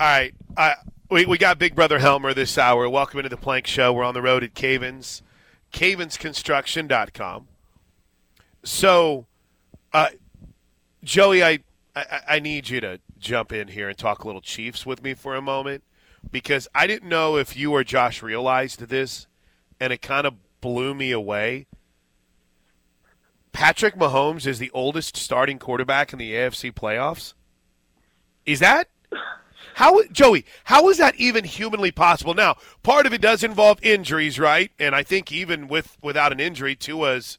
All right. We, we got Big Brother Helmer this hour. Welcome into the Plank Show. We're on the road at Cavens, cavensconstruction.com. So, uh, Joey, I, I, I need you to jump in here and talk a little Chiefs with me for a moment because I didn't know if you or Josh realized this, and it kind of blew me away. Patrick Mahomes is the oldest starting quarterback in the AFC playoffs. Is that how, Joey? How is that even humanly possible? Now, part of it does involve injuries, right? And I think even with without an injury, Tua's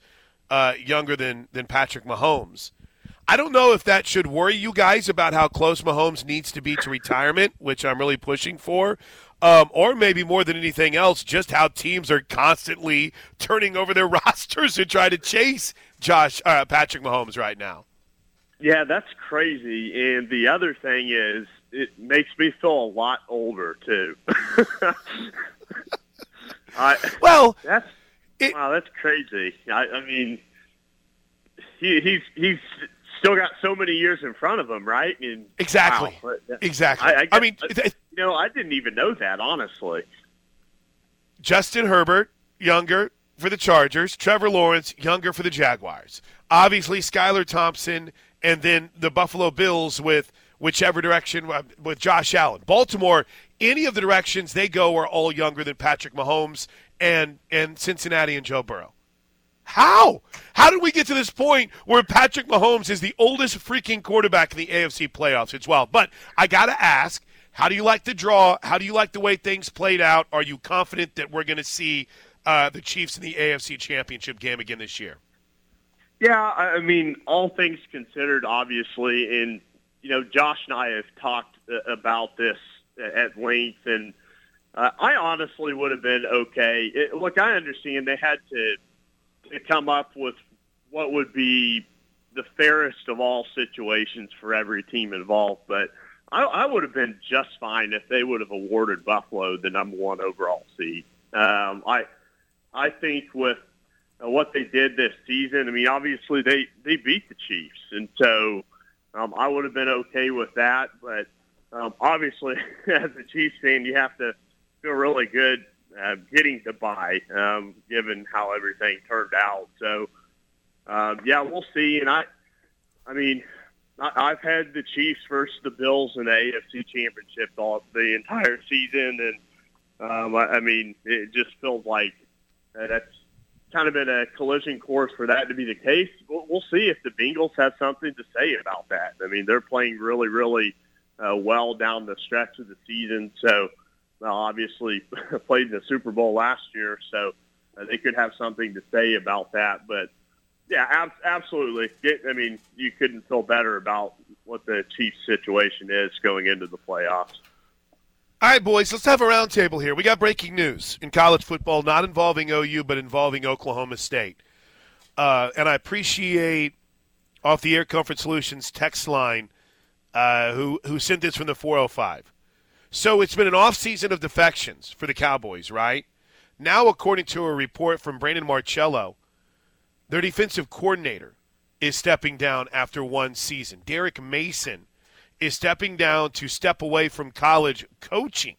uh, younger than than Patrick Mahomes. I don't know if that should worry you guys about how close Mahomes needs to be to retirement, which I'm really pushing for, um, or maybe more than anything else, just how teams are constantly turning over their rosters to try to chase Josh uh, Patrick Mahomes right now. Yeah, that's crazy. And the other thing is, it makes me feel a lot older too. I, well, that's it, wow, that's crazy. I, I mean, he, he's he's still got so many years in front of him, right? And, exactly, wow, exactly. I, I, I mean, you know, I didn't even know that honestly. Justin Herbert, younger for the Chargers. Trevor Lawrence, younger for the Jaguars. Obviously, Skylar Thompson, and then the Buffalo Bills with whichever direction uh, with Josh Allen. Baltimore, any of the directions they go are all younger than Patrick Mahomes and and Cincinnati and Joe Burrow. How? How did we get to this point where Patrick Mahomes is the oldest freaking quarterback in the AFC playoffs? It's wild. But I got to ask, how do you like the draw? How do you like the way things played out? Are you confident that we're going to see uh, the Chiefs in the AFC Championship game again this year? Yeah, I mean, all things considered, obviously, and you know, Josh and I have talked uh, about this at length, and uh, I honestly would have been okay. It, look, I understand they had to to come up with what would be the fairest of all situations for every team involved. But I, I would have been just fine if they would have awarded Buffalo the number one overall seed. Um, I I think with uh, what they did this season, I mean, obviously they they beat the Chiefs, and so um, I would have been okay with that. But um, obviously, as a Chiefs fan, you have to feel really good uh, getting to bye, um, given how everything turned out. So, um, yeah, we'll see. And I, I mean, I, I've had the Chiefs versus the Bills in the AFC Championship all the entire season, and um, I, I mean, it just feels like uh, that's kind of been a collision course for that to be the case. We'll, we'll see if the Bengals have something to say about that. I mean, they're playing really, really uh, well down the stretch of the season, so well, obviously played in the Super Bowl last year, so uh, they could have something to say about that. But yeah, ab- absolutely. It, I mean, you couldn't feel better about what the Chiefs' situation is going into the playoffs. All right, boys, let's have a roundtable here. We got breaking news in college football, not involving OU, but involving Oklahoma State. Uh, and I appreciate off the Air Comfort Solutions text line uh, who who sent this from the 405. So it's been an offseason of defections for the Cowboys, right? Now, according to a report from Brandon Marcello, their defensive coordinator is stepping down after one season. Derek Mason is stepping down to step away from college coaching.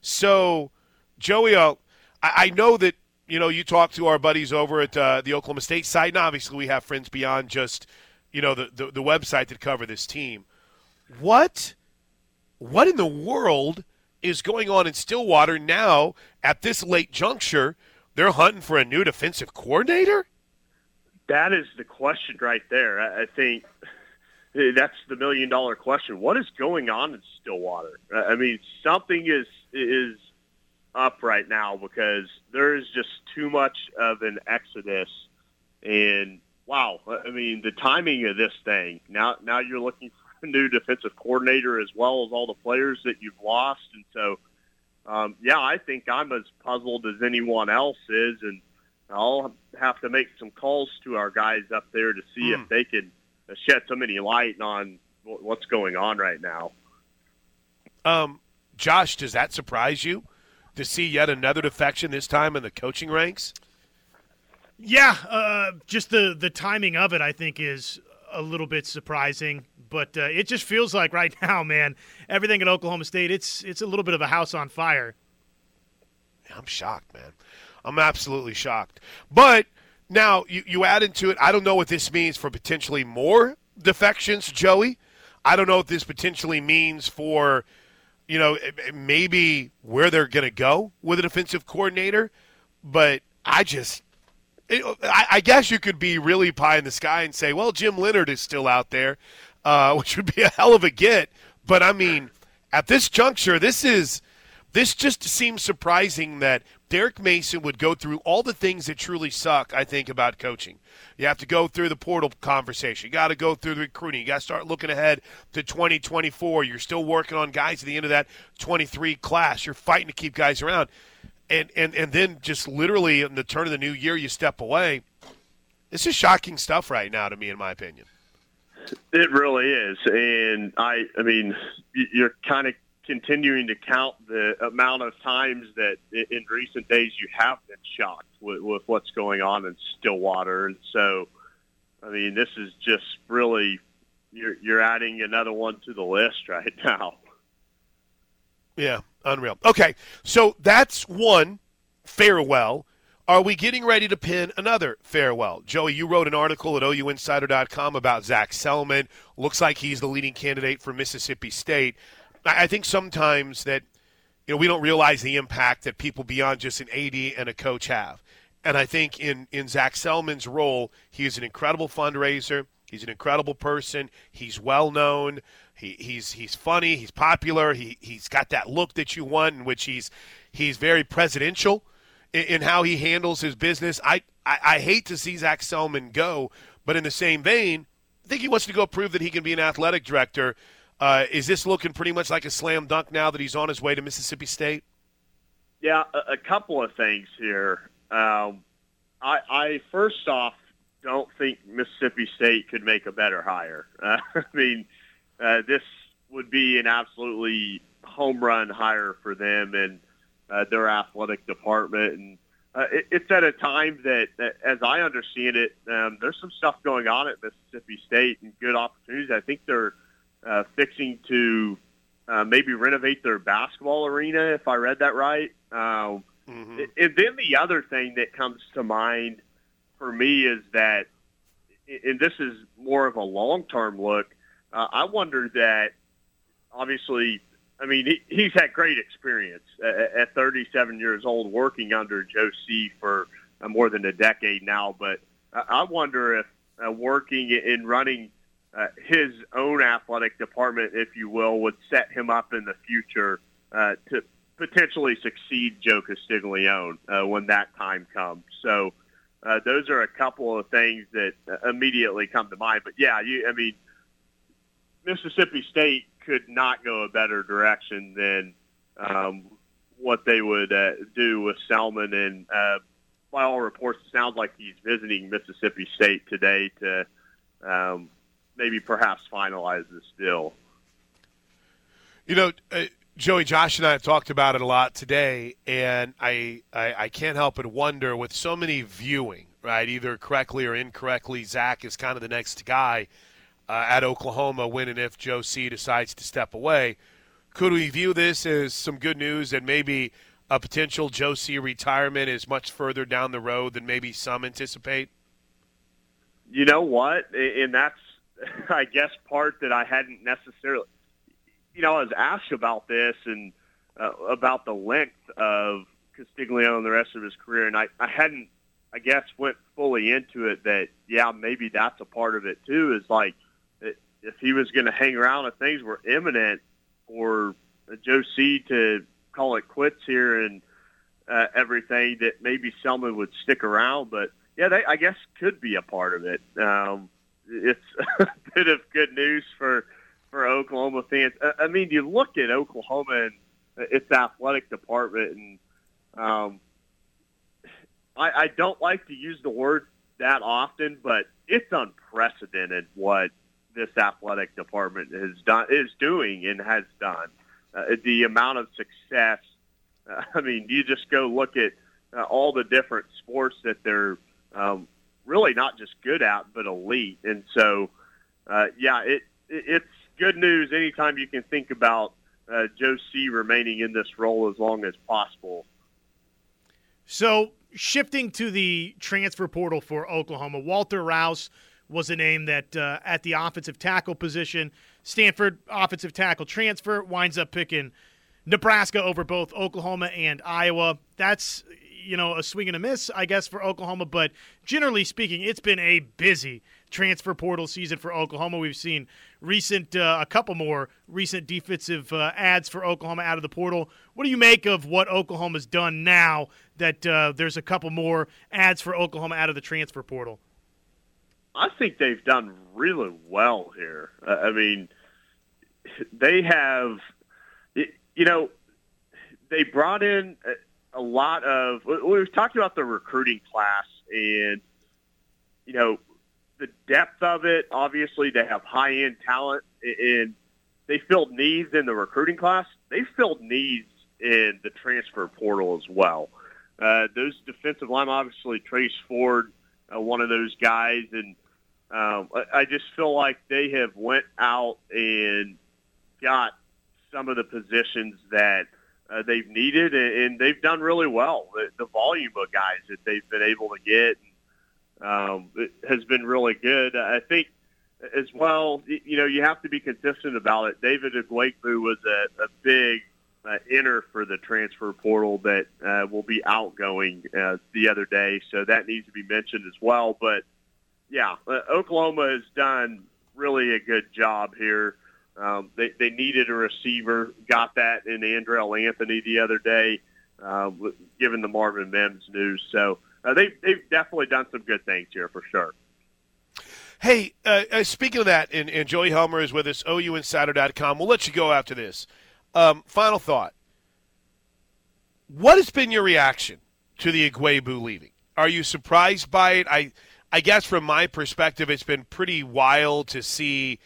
So, Joey, uh, I know that you know you talk to our buddies over at uh, the Oklahoma State side, and obviously we have friends beyond just you know the, the, the website that cover this team. What what in the world is going on in Stillwater now at this late juncture? They're hunting for a new defensive coordinator? That is the question right there. I think that's the million dollar question. What is going on in Stillwater? I mean, something is is up right now because there is just too much of an exodus and wow, I mean, the timing of this thing. Now now you're looking for a new defensive coordinator as well as all the players that you've lost. And so, um, yeah, I think I'm as puzzled as anyone else is, and I'll have to make some calls to our guys up there to see if hmm. they can shed some any light on what's going on right now. Um, Josh, does that surprise you to see yet another defection this time in the coaching ranks? Yeah, uh, just the the timing of it, I think, is a little bit surprising, but uh, it just feels like right now, man, everything at Oklahoma State, it's it's a little bit of a house on fire. I'm shocked, man. I'm absolutely shocked. But now you, you add into it, I don't know what this means for potentially more defections, Joey. I don't know what this potentially means for, you know, maybe where they're going to go with a defensive coordinator. But I just, it, I, I, guess you could be really pie in the sky and say, well, Jim Leonhard is still out there, uh, which would be a hell of a get. But I mean, at this juncture, this is this just seems surprising that Derek Mason would go through all the things that truly suck, I think, about coaching. You have to go through the portal conversation. You got to go through the recruiting. You got to start looking ahead to 2024. You're still working on guys at the end of that 23 class. You're fighting to keep guys around. And, and, and then just literally in the turn of the new year, you step away. This is shocking stuff right now to me, in my opinion. It really is. And I, I mean, you're kind of continuing to count the amount of times that in recent days you have been shocked with, with what's going on in Stillwater. And so, I mean, this is just really you're you're adding another one to the list right now. Yeah, unreal. Okay, so that's one farewell. Are we getting ready to pin another farewell? Joey, you wrote an article at OUinsider.com about Zac Selmon. Looks like he's the leading candidate for Mississippi State. I think sometimes that you know we don't realize the impact that people beyond just an AD and a coach have. And I think in in Zac Selmon's role, he is an incredible fundraiser. He's an incredible person. He's well known. He, he's he's funny. He's popular. He he's got that look that you want, in which he's he's very presidential in, in how he handles his business. I, I I hate to see Zac Selmon go, but in the same vein, I think he wants to go prove that he can be an athletic director uh, is this looking pretty much like a slam dunk now that he's on his way to Mississippi State? Yeah, a, a couple of things here. Um, I, I first off don't think Mississippi State could make a better hire. Uh, I mean, uh, this would be an absolutely home run hire for them and uh, their athletic department. And uh, it, it's at a time that, that, as I understand it, um, there's some stuff going on at Mississippi State and good opportunities. I think they're uh, fixing to uh, maybe renovate their basketball arena, if I read that right. Um, mm-hmm. And then the other thing that comes to mind for me is that, and this is more of a long-term look. Uh, I wonder that, obviously, I mean, he, he's had great experience at, at 37 years old, working under Joe C for uh, more than a decade now. But I wonder if uh, working and running uh, his own athletic department, if you will, would set him up in the future uh, to potentially succeed Joe Castiglione uh, when that time comes. So uh, those are a couple of things that uh, immediately come to mind. But yeah, you, I mean, Mississippi State could not go a better direction than um, what they would uh, do with Selmon. And by all reports, it sounds like he's visiting Mississippi State today to um, maybe perhaps finalize this deal. You know, uh, Joey, Josh, and I have talked about it a lot today, and I, I, I can't help but wonder with so many viewing, right, either correctly or incorrectly, Zac is kind of the next guy uh, at Oklahoma when and if Joe C decides to step away. Could we view this as some good news and maybe a potential Joe C retirement is much further down the road than maybe some anticipate? You know what? And that's I guess, part that I hadn't necessarily, you know, I was asked about this and uh, about the length of Castiglione and the rest of his career, and I, I hadn't, I guess, went fully into it that, yeah, maybe that's a part of it too, is like if he was going to hang around if things were imminent for Joe C to call it quits here and uh, everything, that maybe Selmon would stick around, but yeah, they, I guess, could be a part of it. Um, it's a bit of good news for for Oklahoma fans. I mean, you look at Oklahoma and its athletic department, and um, I, I don't like to use the word that often, but it's unprecedented what this athletic department has done is doing and has done. Uh, the amount of success. Uh, I mean, you just go look at uh, all the different sports that they're um, really not just good at, but elite. And so uh, yeah, it, it it's good news anytime you can think about uh, Joe C remaining in this role as long as possible. So shifting to the transfer portal for Oklahoma, Walter Rouse was a name that uh, at the offensive tackle position, Stanford offensive tackle transfer winds up picking Nebraska over both Oklahoma and Iowa. That's you know a swing and a miss, I guess, for Oklahoma. But generally speaking, it's been a busy transfer portal season for Oklahoma. We've seen recent uh, a couple more recent defensive uh, ads for Oklahoma out of the portal. What do you make of what Oklahoma's done now that uh, there's a couple more ads for Oklahoma out of the transfer portal? I think they've done really well here. I mean, they have, you know, they brought in a lot of. We've talked about the recruiting class and, you know, the depth of it. Obviously, they have high end talent and they filled needs in the recruiting class. They filled needs in the transfer portal as well. Uh, those defensive line, obviously, Trace Ford, uh, one of those guys, and um, I, I just feel like they have went out and got some of the positions that uh, they've needed, and, and they've done really well. The, the volume of guys that they've been able to get um, has been really good. I think as well, you know, you have to be consistent about it. David Ugwoegbu was a, a big uh, enter for the transfer portal that uh, will be outgoing uh, the other day, so that needs to be mentioned as well. But yeah, uh, Oklahoma has done really a good job here. Um, they, they needed a receiver, got that in Andrel Anthony the other day, uh, given the Marvin Mims news. So uh, they, they've definitely done some good things here for sure. Hey, uh, uh, speaking of that, and, and Joey Helmer is with us, OUinsider.com. We'll let you go after this. Um, final thought. What has been your reaction to the Ugwoegbu leaving? Are you surprised by it? I, I guess from my perspective, it's been pretty wild to see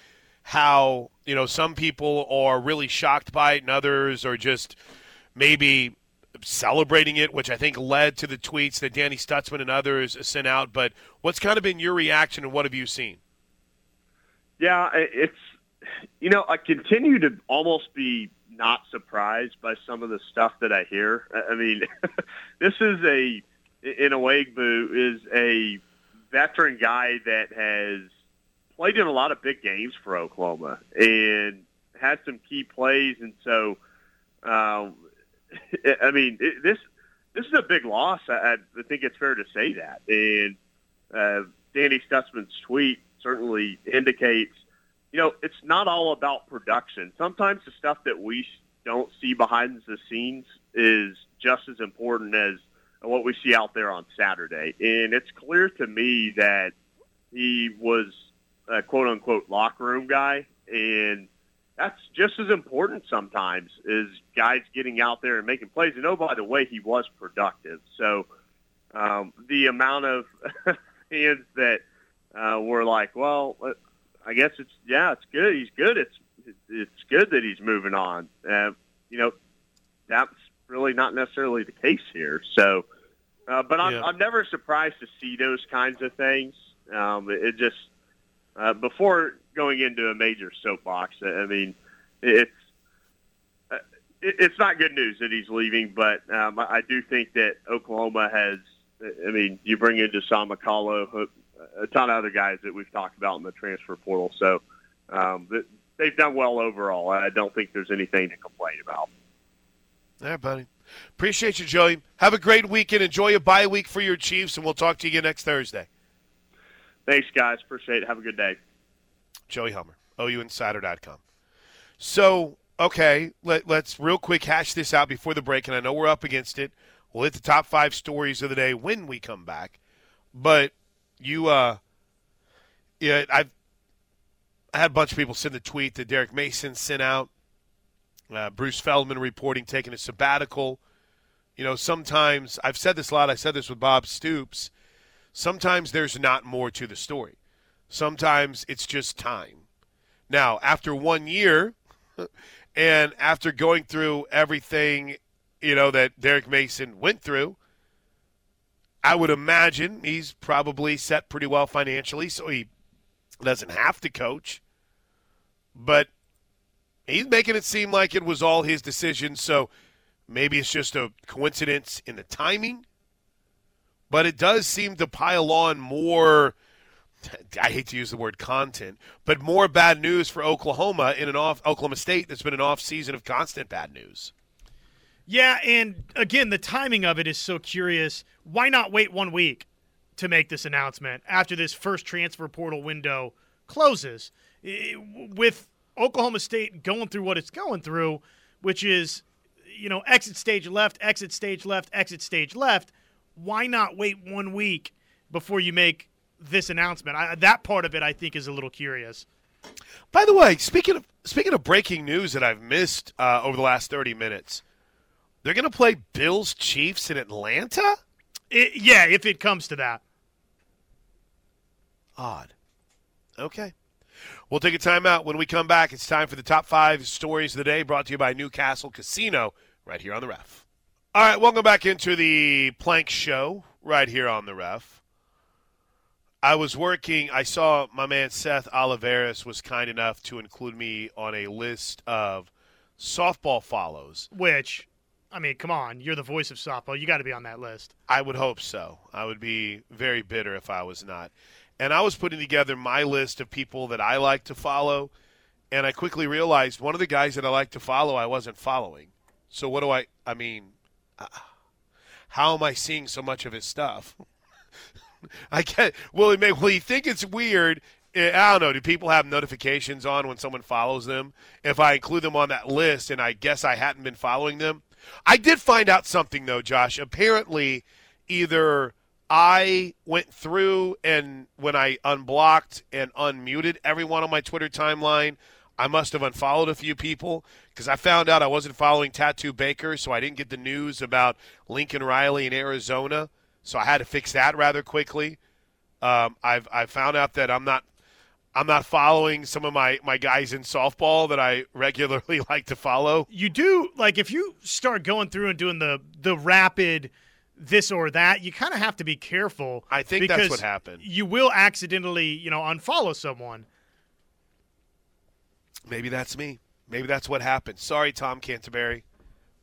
how you know some people are really shocked by it, and others are just maybe celebrating it, which I think led to the tweets that Danny Stutsman and others sent out. But what's kind of been your reaction, and what have you seen? Yeah, it's you know I continue to almost be not surprised by some of the stuff that I hear. I mean, this is a in a way, is a veteran guy that has played in a lot of big games for Oklahoma and had some key plays, and so um, I mean it, this this is a big loss. I, I think it's fair to say that, and uh, Danny Stutsman's tweet certainly indicates you know, it's not all about production. Sometimes the stuff that we don't see behind the scenes is just as important as what we see out there on Saturday. And it's clear to me that he was a quote unquote locker room guy. And that's just as important sometimes is guys getting out there and making plays. And oh, by the way, he was productive. So um, the amount of fans that uh, were like, well, I guess it's yeah, it's good. He's good. It's it's good that he's moving on. Uh, you know, that's really not necessarily the case here. So, uh, but I'm, yeah. I'm never surprised to see those kinds of things. Um, it just uh, before going into a major soapbox. I mean, it's uh, it's not good news that he's leaving, but um, I do think that Oklahoma has. I mean, you bring in Dasan McCullough, a ton of other guys that we've talked about in the transfer portal. So um, they've done well overall. I don't think there's anything to complain about. There, buddy. Appreciate you, Joey. Have a great weekend. Enjoy a bye week for your Chiefs, and we'll talk to you again next Thursday. Thanks, guys. Appreciate it. Have a good day. Joey Helmer, OUinsider.com. So, okay, let, let's real quick hash this out before the break, and I know we're up against it. We'll hit the top five stories of the day when we come back. But you, uh, yeah, I've I had a bunch of people send the tweet that Derek Mason sent out. Uh, Bruce Feldman reporting taking a sabbatical. You know, sometimes I've said this a lot. I said this with Bob Stoops. Sometimes there's not more to the story. Sometimes it's just time. Now, after one year, and after going through everything, you know that Derek Mason went through, I would imagine he's probably set pretty well financially, so he doesn't have to coach, but he's making it seem like it was all his decision. So maybe it's just a coincidence in the timing, but it does seem to pile on more. I hate to use the word content, but more bad news for Oklahoma in an off Oklahoma State that's been an off season of constant bad news. Yeah, and again, the timing of it is so curious. Why not wait one week to make this announcement after this first transfer portal window closes? With Oklahoma State going through what it's going through, which is, you know, exit stage left, exit stage left, exit stage left, why not wait one week before you make this announcement? I, that part of it, I think, is a little curious. By the way, speaking of speaking of breaking news that I've missed uh, over the last thirty minutes, they're going to play Bills Chiefs in Atlanta? It, yeah, if it comes to that. Odd. Okay. We'll take a timeout. When we come back, it's time for the top five stories of the day brought to you by Newcastle Casino right here on the ref. All right, welcome back into the Plank Show right here on the ref. I was working, I saw my man Seth Oliveris was kind enough to include me on a list of softball follows. Which I mean, come on, you're the voice of softball. You got to be on that list. I would hope so. I would be very bitter if I was not. And I was putting together my list of people that I like to follow, and I quickly realized one of the guys that I like to follow I wasn't following. So what do I? I mean, uh, how am I seeing so much of his stuff? I can't. Will he make? Will he think it's weird? Eh, I don't know. Do people have notifications on when someone follows them? If I include them on that list, and I guess I hadn't been following them, I did find out something though, Josh. Apparently, either I went through and when I unblocked and unmuted everyone on my Twitter timeline, I must have unfollowed a few people because I found out I wasn't following Tattoo Baker, so I didn't get the news about Lincoln Riley in Arizona. So I had to fix that rather quickly. Um, I've I found out that I'm not I'm not following some of my, my guys in softball that I regularly like to follow. You do like if you start going through and doing the the rapid this or that, you kind of have to be careful. I think that's what happened. You will accidentally, you know, unfollow someone. Maybe that's me. Maybe that's what happened. Sorry, Tom Canterbury,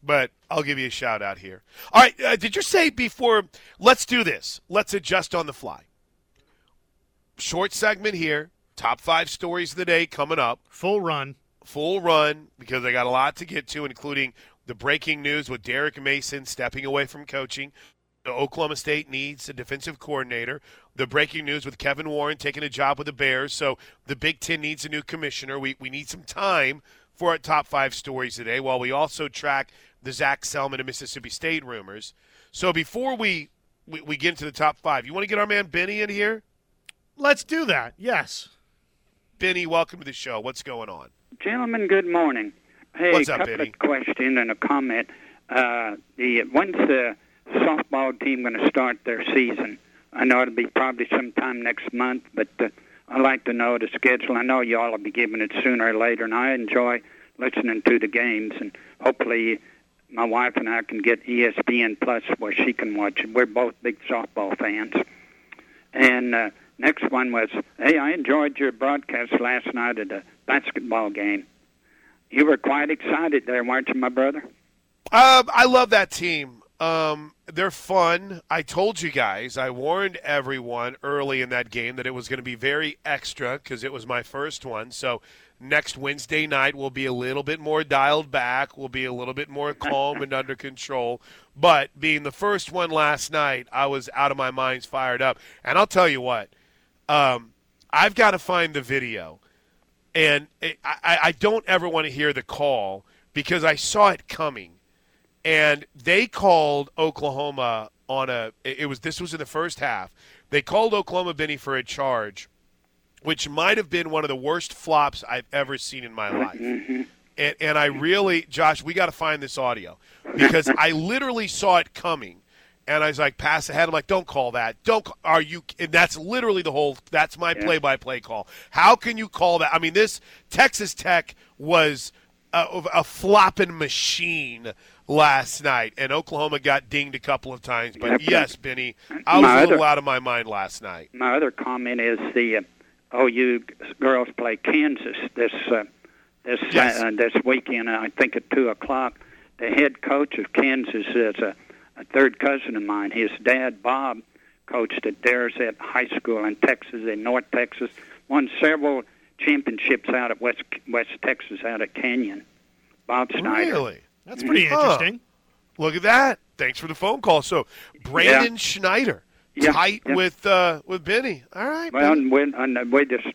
but I'll give you a shout out here. All right, uh, did you say before? Let's do this. Let's adjust on the fly. Short segment here top five stories of the day coming up. Full run. Full run because I got a lot to get to, including the breaking news with Derek Mason stepping away from coaching. Oklahoma State needs a defensive coordinator. The breaking news with Kevin Warren taking a job with the Bears. So the Big Ten needs a new commissioner. We, we need some time for our top five stories today while we also track the Zac Selmon and Mississippi State rumors. So before we, we, we get into the top five, you want to get our man Benny in here? Let's do that. Yes. Benny, welcome to the show. What's going on? Gentlemen, good morning. Hey, What's a up, couple Benny? of questions and a comment. Uh, the when's the softball team going to start their season? I know it'll be probably sometime next month, but uh, I'd like to know the schedule. I know y'all will be giving it sooner or later, and I enjoy listening to the games, and hopefully my wife and I can get ESPN Plus where she can watch it. We're both big softball fans. And uh, next one was, hey, I enjoyed your broadcast last night at the basketball game. You were quite excited there, weren't you, my brother? Um, I love that team. Um, they're fun. I told you guys, I warned everyone early in that game that it was going to be very extra because it was my first one. So next Wednesday night will be a little bit more dialed back. We'll be a little bit more calm and under control. But being the first one last night, I was out of my mind, fired up. And I'll tell you what, um, I've got to find the video. And it, I, I don't ever want to hear the call because I saw it coming and they called Oklahoma on a. It was this was in the first half. They called Oklahoma Benny for a charge, which might have been one of the worst flops I've ever seen in my life. Mm-hmm. And, and I really, Josh, we got to find this audio because I literally saw it coming. And I was like, pass ahead. I'm like, don't call that. Don't. ca- Are you? And that's literally the whole. That's my play-by-play call. How can you call that? I mean, this Texas Tech was a, a flopping machine last night, and Oklahoma got dinged a couple of times. But yes, Benny, I was My a little other- out of my mind last night. My other comment is the uh, OU girls play Kansas this uh, this Yes. uh, this weekend. I think at two o'clock. The head coach of Kansas is a, a third cousin of mine. His dad, Bob, coached at Daresett High School in Texas, in North Texas. Won several championships out at West West Texas, out at Canyon. Bob Schneider. Really? That's pretty Huh. interesting. Look at that. Thanks for the phone call. So, Brandon Schneider, Yeah, tight yeah. with uh, with Benny. All right. Well, Benny. and we're, and we're just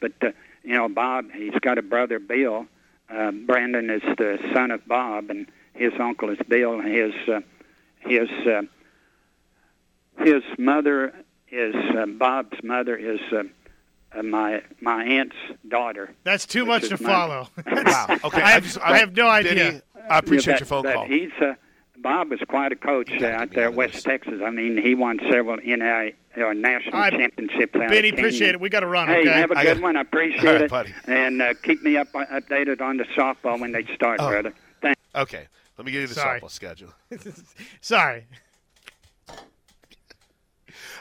but uh, you know, Bob, he's got a brother, Bill. Uh, Brandon is the son of Bob, and his uncle is Bill. And his uh, his uh, his mother is uh, Bob's mother is uh, uh, my my aunt's daughter. That's too much to is mine. follow. wow. Okay. I have, I have no Benny, idea. I appreciate Yeah, your phone but, call. He's uh, Bob was quite a coach uh, out there out at West this. Texas. I mean, he won several NI or national All right, championships. Benny, appreciate it. We got to run. Hey, okay. have a good got- one. I appreciate All right, it. buddy. And uh, keep me up updated on the softball when they start, Oh. brother. Thanks. okay. Let me give you the Sorry. softball schedule. Sorry.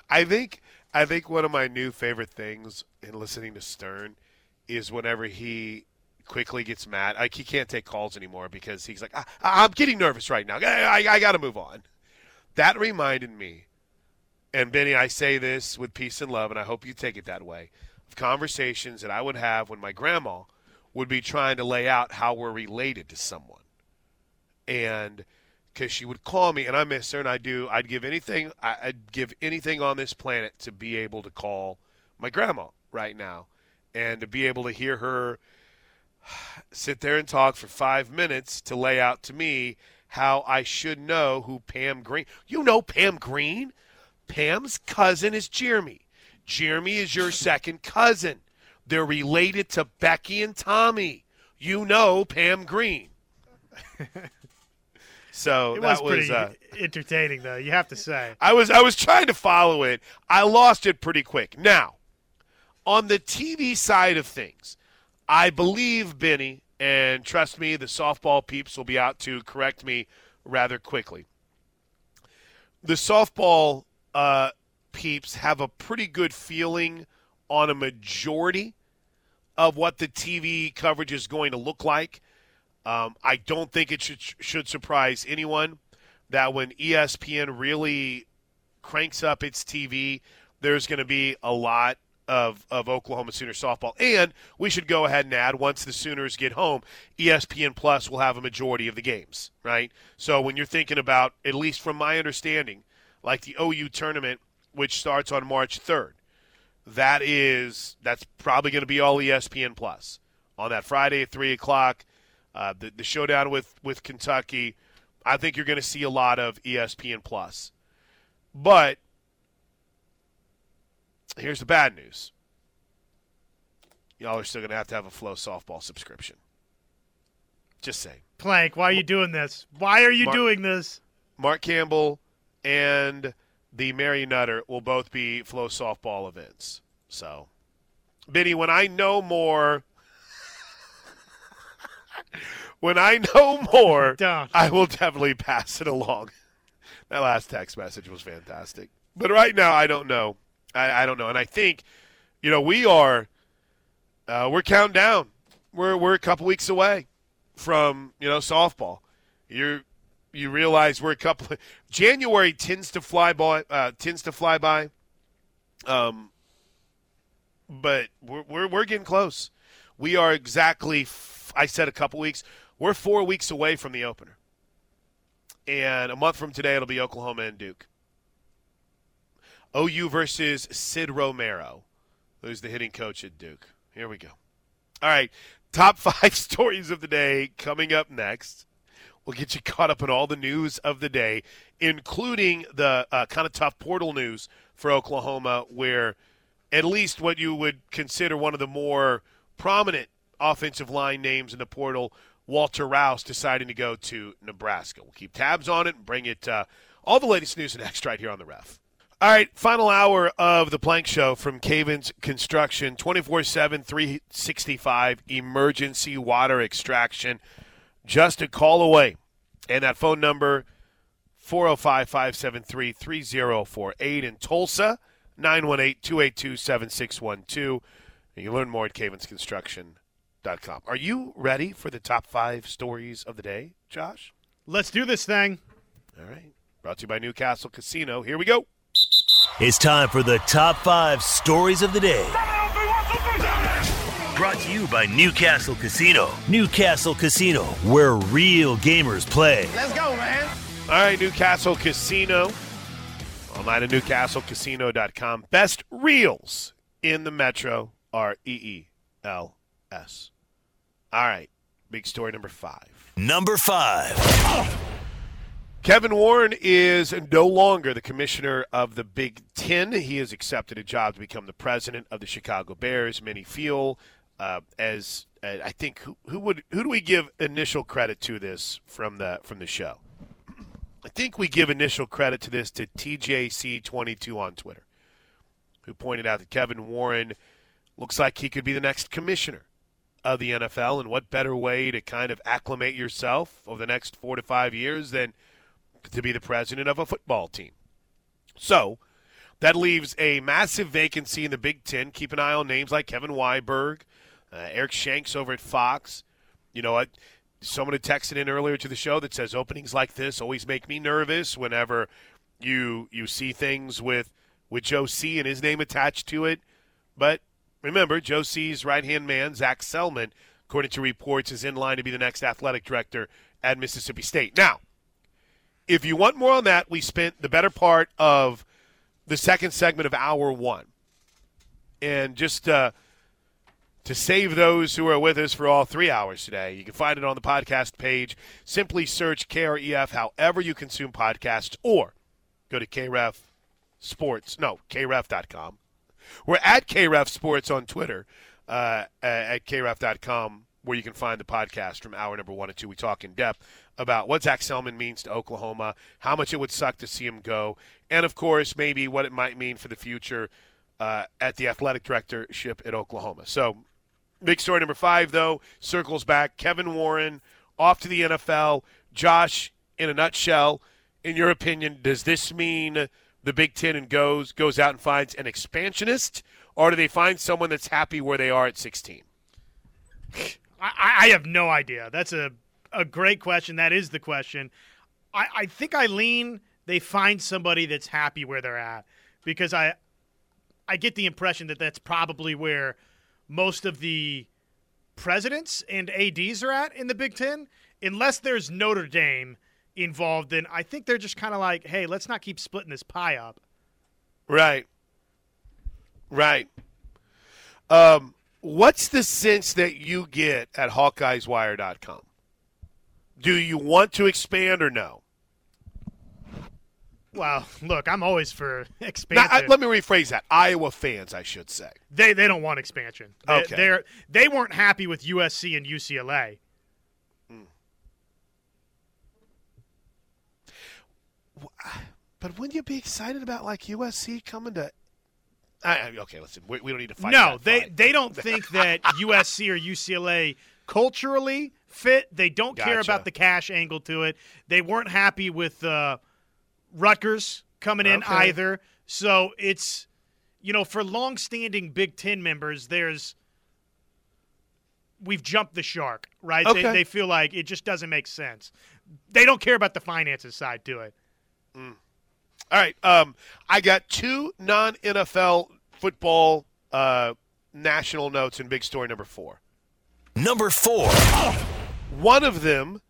I think I think one of my new favorite things in listening to Stern is whenever he quickly gets mad. Like he can't take calls anymore because he's like, I, I'm getting nervous right now. I, I, I got to move on. That reminded me, and Benny, I say this with peace and love, and I hope you take it that way, of conversations that I would have when my grandma would be trying to lay out how we're related to someone. And because she would call me, and I miss her, and I do. I'd give anything. I'd give anything on this planet to be able to call my grandma right now, and to be able to hear her sit there and talk for five minutes to lay out to me how I should know who Pam Green. You know Pam Green. Pam's cousin is Jeremy. Jeremy is your second cousin. They're related to Becky and Tommy. You know Pam Green. So It was that was pretty uh, entertaining, though. You have to say. I was I was trying to follow it. I lost it pretty quick. Now, on the TV side of things, I believe Benny, and trust me, the softball peeps will be out to correct me rather quickly. The softball uh, peeps have a pretty good feeling on a majority of what the TV coverage is going to look like. Um, I don't think it should should surprise anyone that when ESPN really cranks up its TV, there's going to be a lot of, of Oklahoma Sooner softball. And we should go ahead and add once the Sooners get home, ESPN Plus will have a majority of the games, right? So when you're thinking about, at least from my understanding, like the OU tournament, which starts on March 3rd, that is that's probably going to be all ESPN Plus on that Friday at three o'clock. Uh, the the showdown with with Kentucky, I think you're going to see a lot of ESPN Plus. But here's the bad news: y'all are still going to have to have a FloSoftball subscription. Just saying. Plank, why are you doing this? Why are you Mark- doing this? Mark Campbell and the Mary Nutter will both be FloSoftball events. So, Benny, when I know more, when I know more, I will definitely pass it along. That last text message was fantastic. But right now, I don't know. I, I don't know. And I think, you know, we are, uh, we're counting down. We're, we're a couple weeks away from, you know, softball. You're, you realize we're a couple. January tends to fly by. Uh, tends to fly by. Um, but we're, we're we're getting close. We are exactly. F- I said a couple weeks. We're four weeks away from the opener, and a month from today it'll be Oklahoma and Duke. OU versus Sid Romero, who's the hitting coach at Duke. Here we go. All right, top five stories of the day coming up next. We'll get you caught up in all the news of the day, including the uh, kind of tough portal news for Oklahoma, where at least what you would consider one of the more prominent offensive line names in the portal, Walter Rouse, deciding to go to Nebraska. We'll keep tabs on it and bring it uh, all the latest news and next right here on the ref. All right, final hour of the Plank Show from Cavens Construction, 24 7, 365 emergency water extraction just a call away. And that phone number, 405 573 3048 in Tulsa, 918-282-7612. You can learn more at cavinsconstruction.com. Are you ready for the top five stories of the day, Josh? Let's do this thing. All right. Brought to you by Newcastle Casino. Here we go. It's time for the top five stories of the day. Brought to you by Newcastle Casino. Newcastle Casino, where real gamers play. Let's go, man. All right, Newcastle Casino. Online at newcastlecasino.com. Best reels in the metro are E E L S. All right, big story number five. Number five. Kevin Warren is no longer the commissioner of the Big Ten. He has accepted a job to become the president of the Chicago Bears. Many feel uh, as uh, I think who, who would who do we give initial credit to this from the from the show? I think we give initial credit to this to TJC22 on Twitter, who pointed out that Kevin Warren looks like he could be the next commissioner of the NFL. And what better way to kind of acclimate yourself over the next four to five years than to be the president of a football team? So that leaves a massive vacancy in the Big Ten. Keep an eye on names like Kevin Weiberg, uh, Eric Shanks over at Fox. You know what? Someone had texted in earlier to the show that says openings like this always make me nervous whenever you you see things with with Joe C and his name attached to it. But remember, Joe C's right hand man, Zac Selmon, according to reports, is in line to be the next athletic director at Mississippi State. Now, if you want more on that, we spent the better part of the second segment of hour one. And just uh, to save those who are with us for all three hours today, you can find it on the podcast page. Simply search KREF however you consume podcasts or go to KREF Sports. No, KREF.com. We're at KREF Sports on Twitter, uh, at KREF.com, where you can find the podcast from hour number one and two. We talk in depth about what Zac Selmon means to Oklahoma, how much it would suck to see him go, and of course, maybe what it might mean for the future uh, at the athletic directorship at Oklahoma. So, big story number five, though, circles back. Kevin Warren off to the NFL. Josh, in a nutshell, in your opinion, does this mean the Big Ten and goes goes out and finds an expansionist, or do they find someone that's happy where they are at 16? I, I have no idea. That's a a great question. That is the question. I, I think I lean they find somebody that's happy where they're at because I I get the impression that that's probably where most of the presidents and ads are at in the Big Ten, unless there's Notre Dame involved. in. I think they're just kind of like, hey, let's not keep splitting this pie up. Right. Right. Um, what's the sense that you get at HawkeyesWire.com? Do you want to expand or no? Well, look, I'm always for Now, expansion. I- let me rephrase that. Iowa fans, I should say. they they don't want expansion. They, Okay. They're they weren't happy with USC and UCLA. But wouldn't you be excited about like USC coming to? I, okay, listen, we, we don't need to fight. No, they fight. they don't think that USC or UCLA culturally fit. They don't care about the cash angle to it. They weren't happy with uh, Rutgers coming in Okay. either. So it's you know for long-standing Big Ten members, there's we've jumped the shark, right? Okay. They, they feel like it just doesn't make sense. They don't care about the finances side to it. All right, um, I got two non NFL football uh, national notes in big story number four. Number four. One of them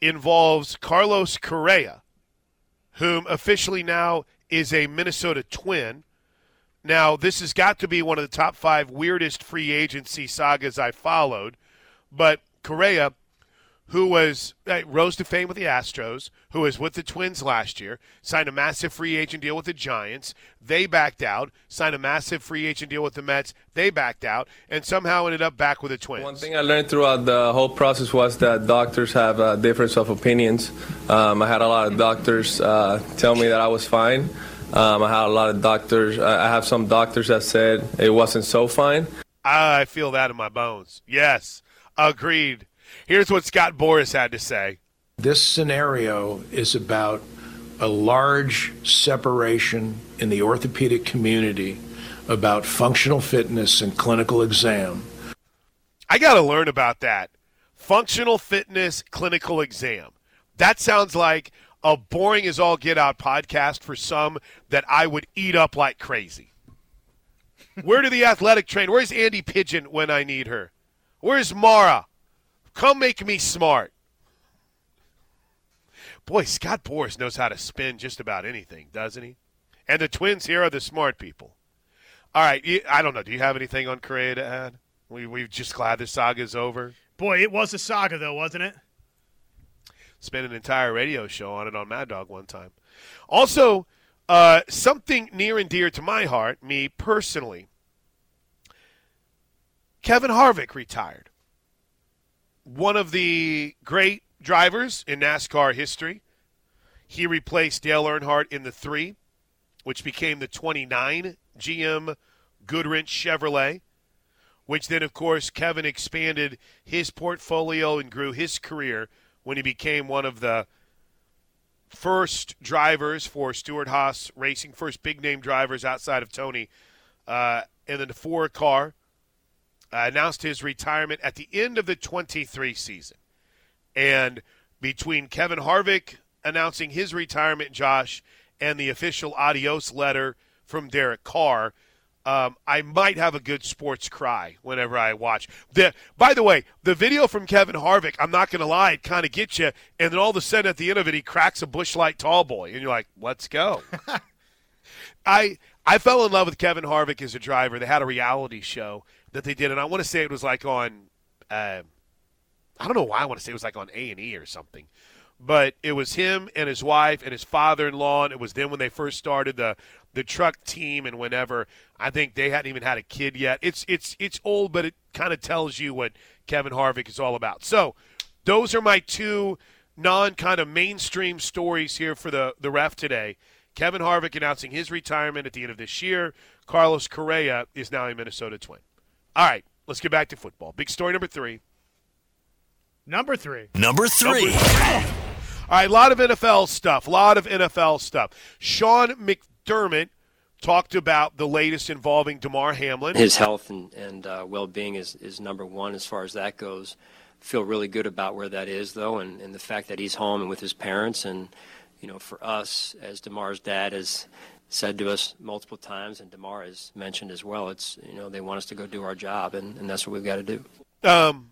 involves Carlos Correa, whom officially now is a Minnesota Twin. Now, this has got to be one of the top five weirdest free agency sagas I followed. But Correa, who was uh, rose to fame with the Astros, who was with the Twins last year, signed a massive free agent deal with the Giants. They backed out, signed a massive free agent deal with the Mets. They backed out, and somehow ended up back with the Twins. One thing I learned throughout the whole process was that doctors have a difference of opinions. Um, I had a lot of doctors uh, tell me that I was fine. Um, I had a lot of doctors. I I have some doctors that said it wasn't so fine. I feel that in my bones. Yes, agreed. Here's what Scott Boras had to say. This scenario is about a large separation in the orthopedic community about functional fitness and clinical exam. I got to learn about that. Functional fitness clinical exam. That sounds like a boring as all get out podcast for some that I would eat up like crazy. Where do the athletic train? Where's Andy Pigeon when I need her? Where's Mara? Come make me smart. Boy, Scott Boras knows how to spin just about anything, doesn't he? And the twins here are the smart people. All right, I don't know. Do you have anything on Correa to add? We we're just glad the saga's over. Boy, it was a saga though, wasn't it? Spent an entire radio show on it on Mad Dog one time. Also, uh, something near and dear to my heart, me personally. Kevin Harvick retired. One of the great drivers in NASCAR history. He replaced Dale Earnhardt in the three, which became the 29 GM Goodwrench Chevrolet, which then, of course, Kevin expanded his portfolio and grew his career when he became one of the first drivers for Stewart-Haas Racing, first big name drivers outside of Tony, uh, the four car. Uh, announced his retirement at the end of the 23 season. And between Kevin Harvick announcing his retirement, Josh, and the official adios letter from Derek Carr, um, I might have a good sports cry whenever I watch. The by the way, the video from Kevin Harvick, I'm not going to lie, it kind of gets you, and then all of a sudden at the end of it, he cracks a Busch Light tall boy, and you're like, let's go. I I fell in love with Kevin Harvick as a driver. They had a reality show that they did, and I want to say it was like on. Uh, I don't know why I want to say it was like on A and E or something, but it was him and his wife and his father-in-law, and it was then when they first started the the truck team and whenever I think they hadn't even had a kid yet. It's it's it's old, but it kind of tells you what Kevin Harvick is all about. So those are my two non kind of mainstream stories here for the the ref today. Kevin Harvick announcing his retirement at the end of this year. Carlos Correa is now a Minnesota Twin. All right, let's get back to football. Big story number three. Number three. Number three. Number three. All right, a lot of NFL stuff. A lot of NFL stuff. Sean McDermott talked about the latest involving Damar Hamlin. His health and, and uh, well being is, is number one as far as that goes. Feel really good about where that is, though, and, and the fact that he's home and with his parents. And, you know, for us, as Damar's dad has said to us multiple times, and Damar has mentioned as well, it's, you know, they want us to go do our job, and, and that's what we've got to do. Um,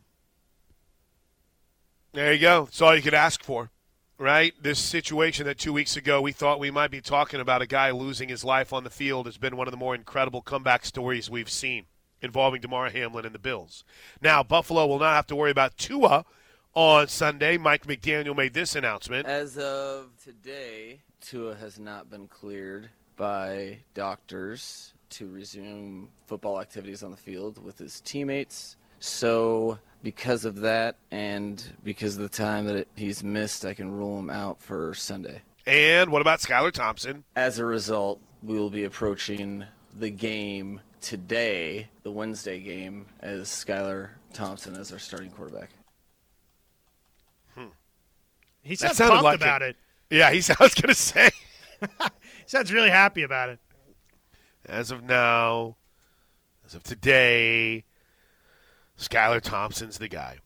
there you go. That's all you could ask for, right? This situation that two weeks ago we thought we might be talking about a guy losing his life on the field has been one of the more incredible comeback stories we've seen involving Damar Hamlin and the Bills. Now, Buffalo will not have to worry about Tua on Sunday. Mike McDaniel made this announcement. As of today, Tua has not been cleared by doctors to resume football activities on the field with his teammates. So because of that and because of the time that it, he's missed, I can rule him out for Sunday. And what about Skylar Thompson? As a result, we will be approaching the game today, the Wednesday game, as Skylar Thompson as our starting quarterback. Hmm. He sounds pumped like about it. it. Yeah, he sounds going to say. sounds really happy about it. As of now, as of today, Skylar Thompson's the guy.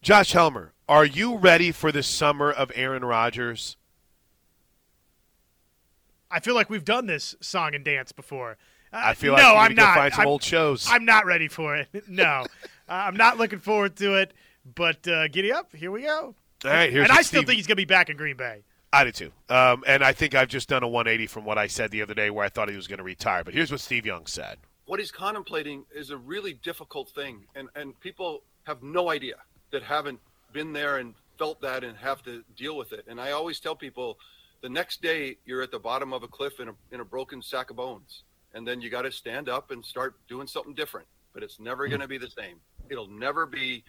Josh Helmer, are you ready for the summer of Aaron Rodgers? I feel like we've done this song and dance before. Uh, I feel like no, I'm not. Find some I'm, old shows. I'm not ready for it. No, uh, I'm not looking forward to it. But uh, giddy up, here we go. All right, here's and I still think he's going to be back in Green Bay. I do too. Um, and I think I've just done a 180 from what I said the other day, where I thought he was going to retire. But here's what Steve Young said what he's contemplating is a really difficult thing, and and people have no idea that haven't been there and felt that and have to deal with it. And I always tell people, the next day you're at the bottom of a cliff in a in a broken sack of bones, and then you got to stand up and start doing something different. But it's never going to be the same. It'll never be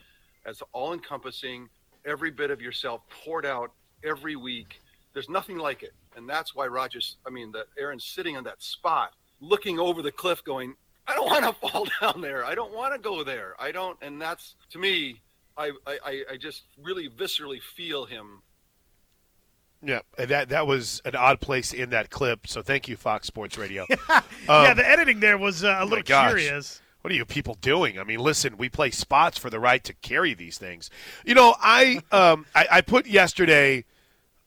as all encompassing. Every bit of yourself poured out every week. There's nothing like it, and that's why Rodgers. I mean, that Aaron's sitting on that spot, looking over the cliff, going, I don't want to fall down there. I don't want to go there. I don't, and that's to me. I, I, I just really viscerally feel him Yeah, that that was an odd place in that clip. So thank you, Fox Sports Radio. yeah, Um, the editing there was uh, a little gosh. curious. What are you people doing? I mean, listen, we play spots for the right to carry these things. You know, I um, I, I put yesterday.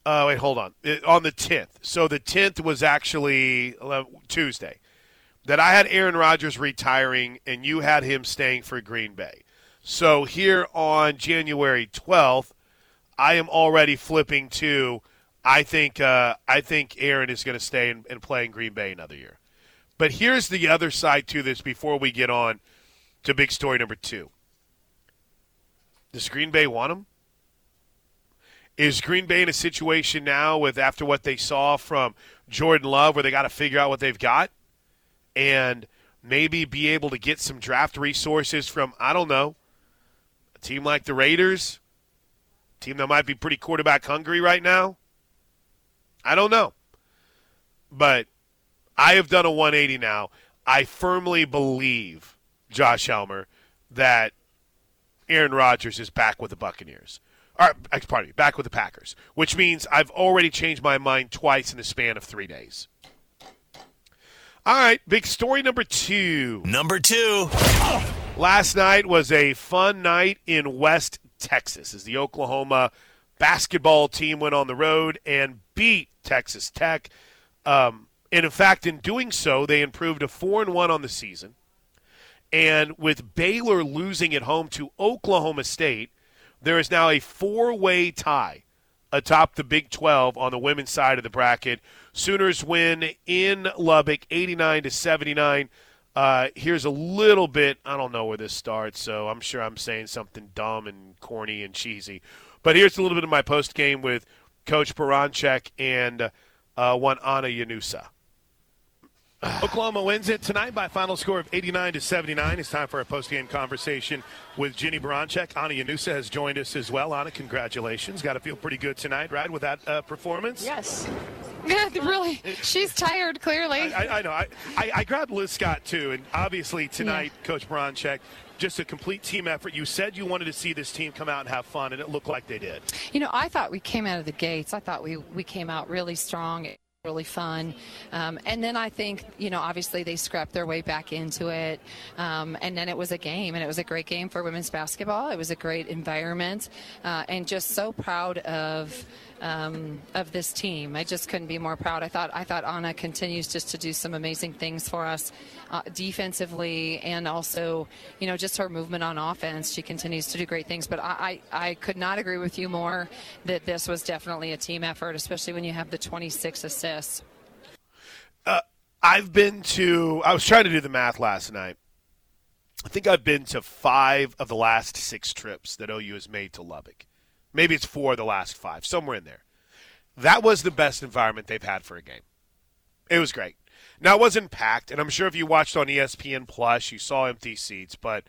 Uh, wait, hold on. It- on the tenth. So the tenth was actually Tuesday. That I had Aaron Rodgers retiring, and you had him staying for Green Bay. So here on January twelfth, I am already flipping to. I think uh, I think Aaron is going to stay and, and play in Green Bay another year. But here's the other side to this before we get on to big story number two. Does Green Bay want him? Is Green Bay in a situation now with after what they saw from Jordan Love where they got to figure out what they've got and maybe be able to get some draft resources from, I don't know, a team like the Raiders, a team that might be pretty quarterback hungry right now? I don't know. But I have done a 180 now. I firmly believe, Josh Helmer, that Aaron Rodgers is back with the Buccaneers. Or, pardon me, back with the Packers, which means I've already changed my mind twice in the span of three days. All right, big story number two. Number two. Last night was a fun night in West Texas as the Oklahoma basketball team went on the road and beat Texas Tech. Um, and in fact, in doing so, they improved to four and one on the season. And with Baylor losing at home to Oklahoma State, there is now a four-way tie atop the Big 12 on the women's side of the bracket. Sooners win in Lubbock, 89 to 79. Uh, here's a little bit. I don't know where this starts, so I'm sure I'm saying something dumb and corny and cheesy. But here's a little bit of my post game with Coach Baranczyk and uh, one Ana Llanusa. Oklahoma wins it tonight by a final score of 89 to 79. It's time for a post-game conversation with Jennie Baranczyk. Ana Llanusa has joined us as well. Anna, congratulations. Got to feel pretty good tonight, right, with that uh, performance? Yes. Yeah, really. She's tired, clearly. I, I know. I, I, I grabbed Liz Scott, too, and obviously tonight, Coach Baranczyk, just a complete team effort. You said you wanted to see this team come out and have fun, and it looked like they did. You know, I thought we came out of the gates. I thought we, we came out really strong. Really fun. Um, and then I think, you know, obviously they scrapped their way back into it. Um, and then it was a game, and it was a great game for women's basketball. It was a great environment. Uh, and just so proud of. Um, of this team, I just couldn't be more proud. I thought I thought Anna continues just to do some amazing things for us uh, defensively, and also, you know, just her movement on offense. She continues to do great things. But I, I, I could not agree with you more that this was definitely a team effort, especially when you have the 26 assists. Uh, I've been to. I was trying to do the math last night. I think I've been to five of the last six trips that OU has made to Lubbock. Maybe it's four of the last five, somewhere in there. That was the best environment they've had for a game. It was great. Now it wasn't packed, and I'm sure if you watched on ESPN Plus, you saw empty seats, but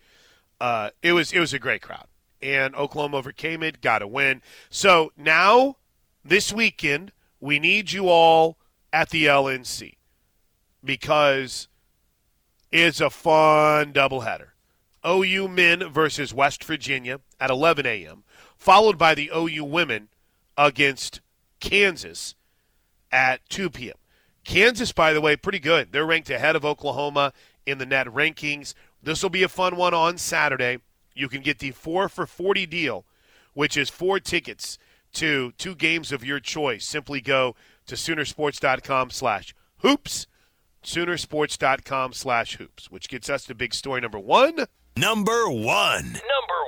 uh, it was it was a great crowd, and Oklahoma overcame it, got a win. So now this weekend we need you all at the LNC because it's a fun doubleheader. OU men versus West Virginia at 11 a.m., followed by the OU women against Kansas at 2 p.m. Kansas, by the way, pretty good. They're ranked ahead of Oklahoma in the net rankings. This will be a fun one on Saturday. You can get the four for 40 deal, which is four tickets to two games of your choice. Simply go to Soonersports.com slash hoops, Soonersports.com slash hoops, which gets us to big story number one. Number one. Number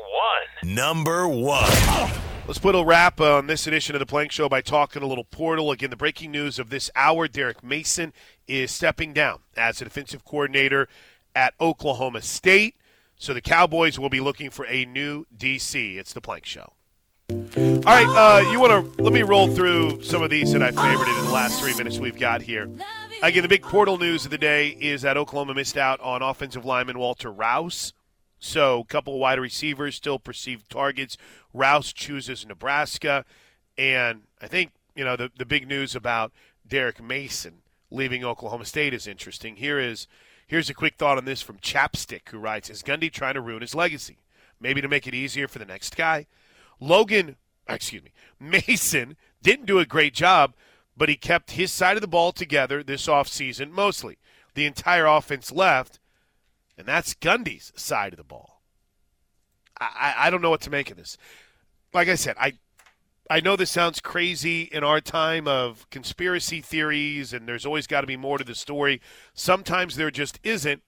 one. Number one. Let's put a wrap on this edition of the Plank Show by talking a little portal. Again, the breaking news of this hour Derek Mason is stepping down as a defensive coordinator at Oklahoma State. So the Cowboys will be looking for a new DC. It's the Plank Show. All right, uh, you want to let me roll through some of these that I favorited in the last three minutes we've got here. Again, the big portal news of the day is that Oklahoma missed out on offensive lineman Walter Rouse. So, a couple of wide receivers still perceived targets. Rouse chooses Nebraska. And I think, you know, the, the big news about Derek Mason leaving Oklahoma State is interesting. Here is here's a quick thought on this from Chapstick, who writes Is Gundy trying to ruin his legacy? Maybe to make it easier for the next guy? Logan, excuse me, Mason Didn't do a great job, but he kept his side of the ball together this offseason mostly. The entire offense left, and that's Gundy's side of the ball. I, I, don't know what to make of this. Like I said, I I know this sounds crazy in our time of conspiracy theories, and there's always got to be more to the story. Sometimes there just isn't.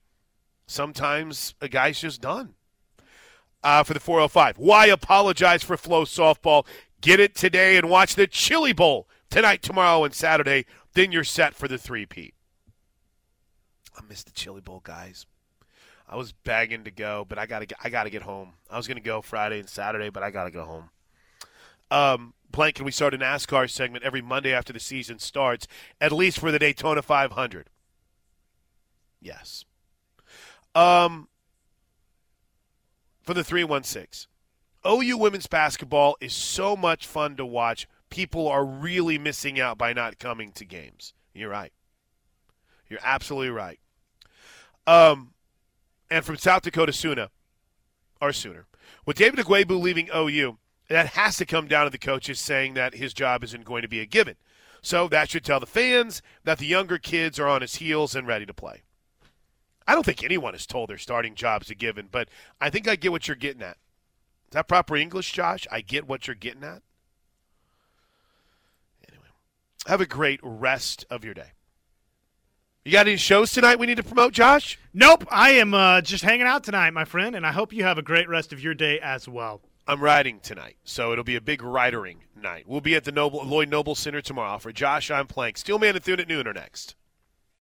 Sometimes a guy's just done. Uh, for the 405. Why apologize for FloSoftball? Get it today and watch the Chili Bowl tonight, tomorrow, and Saturday. Then you're set for the three-peat. I missed the Chili Bowl, guys. I was begging to go, but I gotta get, I gotta get home. I was gonna go Friday and Saturday, but I gotta go home. Um, Plank, and we start a NASCAR segment every Monday after the season starts, at least for the Daytona 500. Yes. Um, for the 316. OU women's basketball is so much fun to watch. People are really missing out by not coming to games. You're right. You're absolutely right. Um, and from South Dakota, Sooner, or Sooner, with David Ugwoegbu leaving OU, that has to come down to the coaches saying that his job isn't going to be a given. So that should tell the fans that the younger kids are on his heels and ready to play. I don't think anyone is told their starting jobs a given, but I think I get what you're getting at. Is that proper English, Josh? I get what you're getting at. Anyway, have a great rest of your day. You got any shows tonight we need to promote, Josh? Nope. I am uh, just hanging out tonight, my friend, and I hope you have a great rest of your day as well. I'm riding tonight, so it'll be a big ridering night. We'll be at the Noble, Lloyd Noble Center tomorrow. For Josh, I'm Plank. Steelman and Thune at noon are next.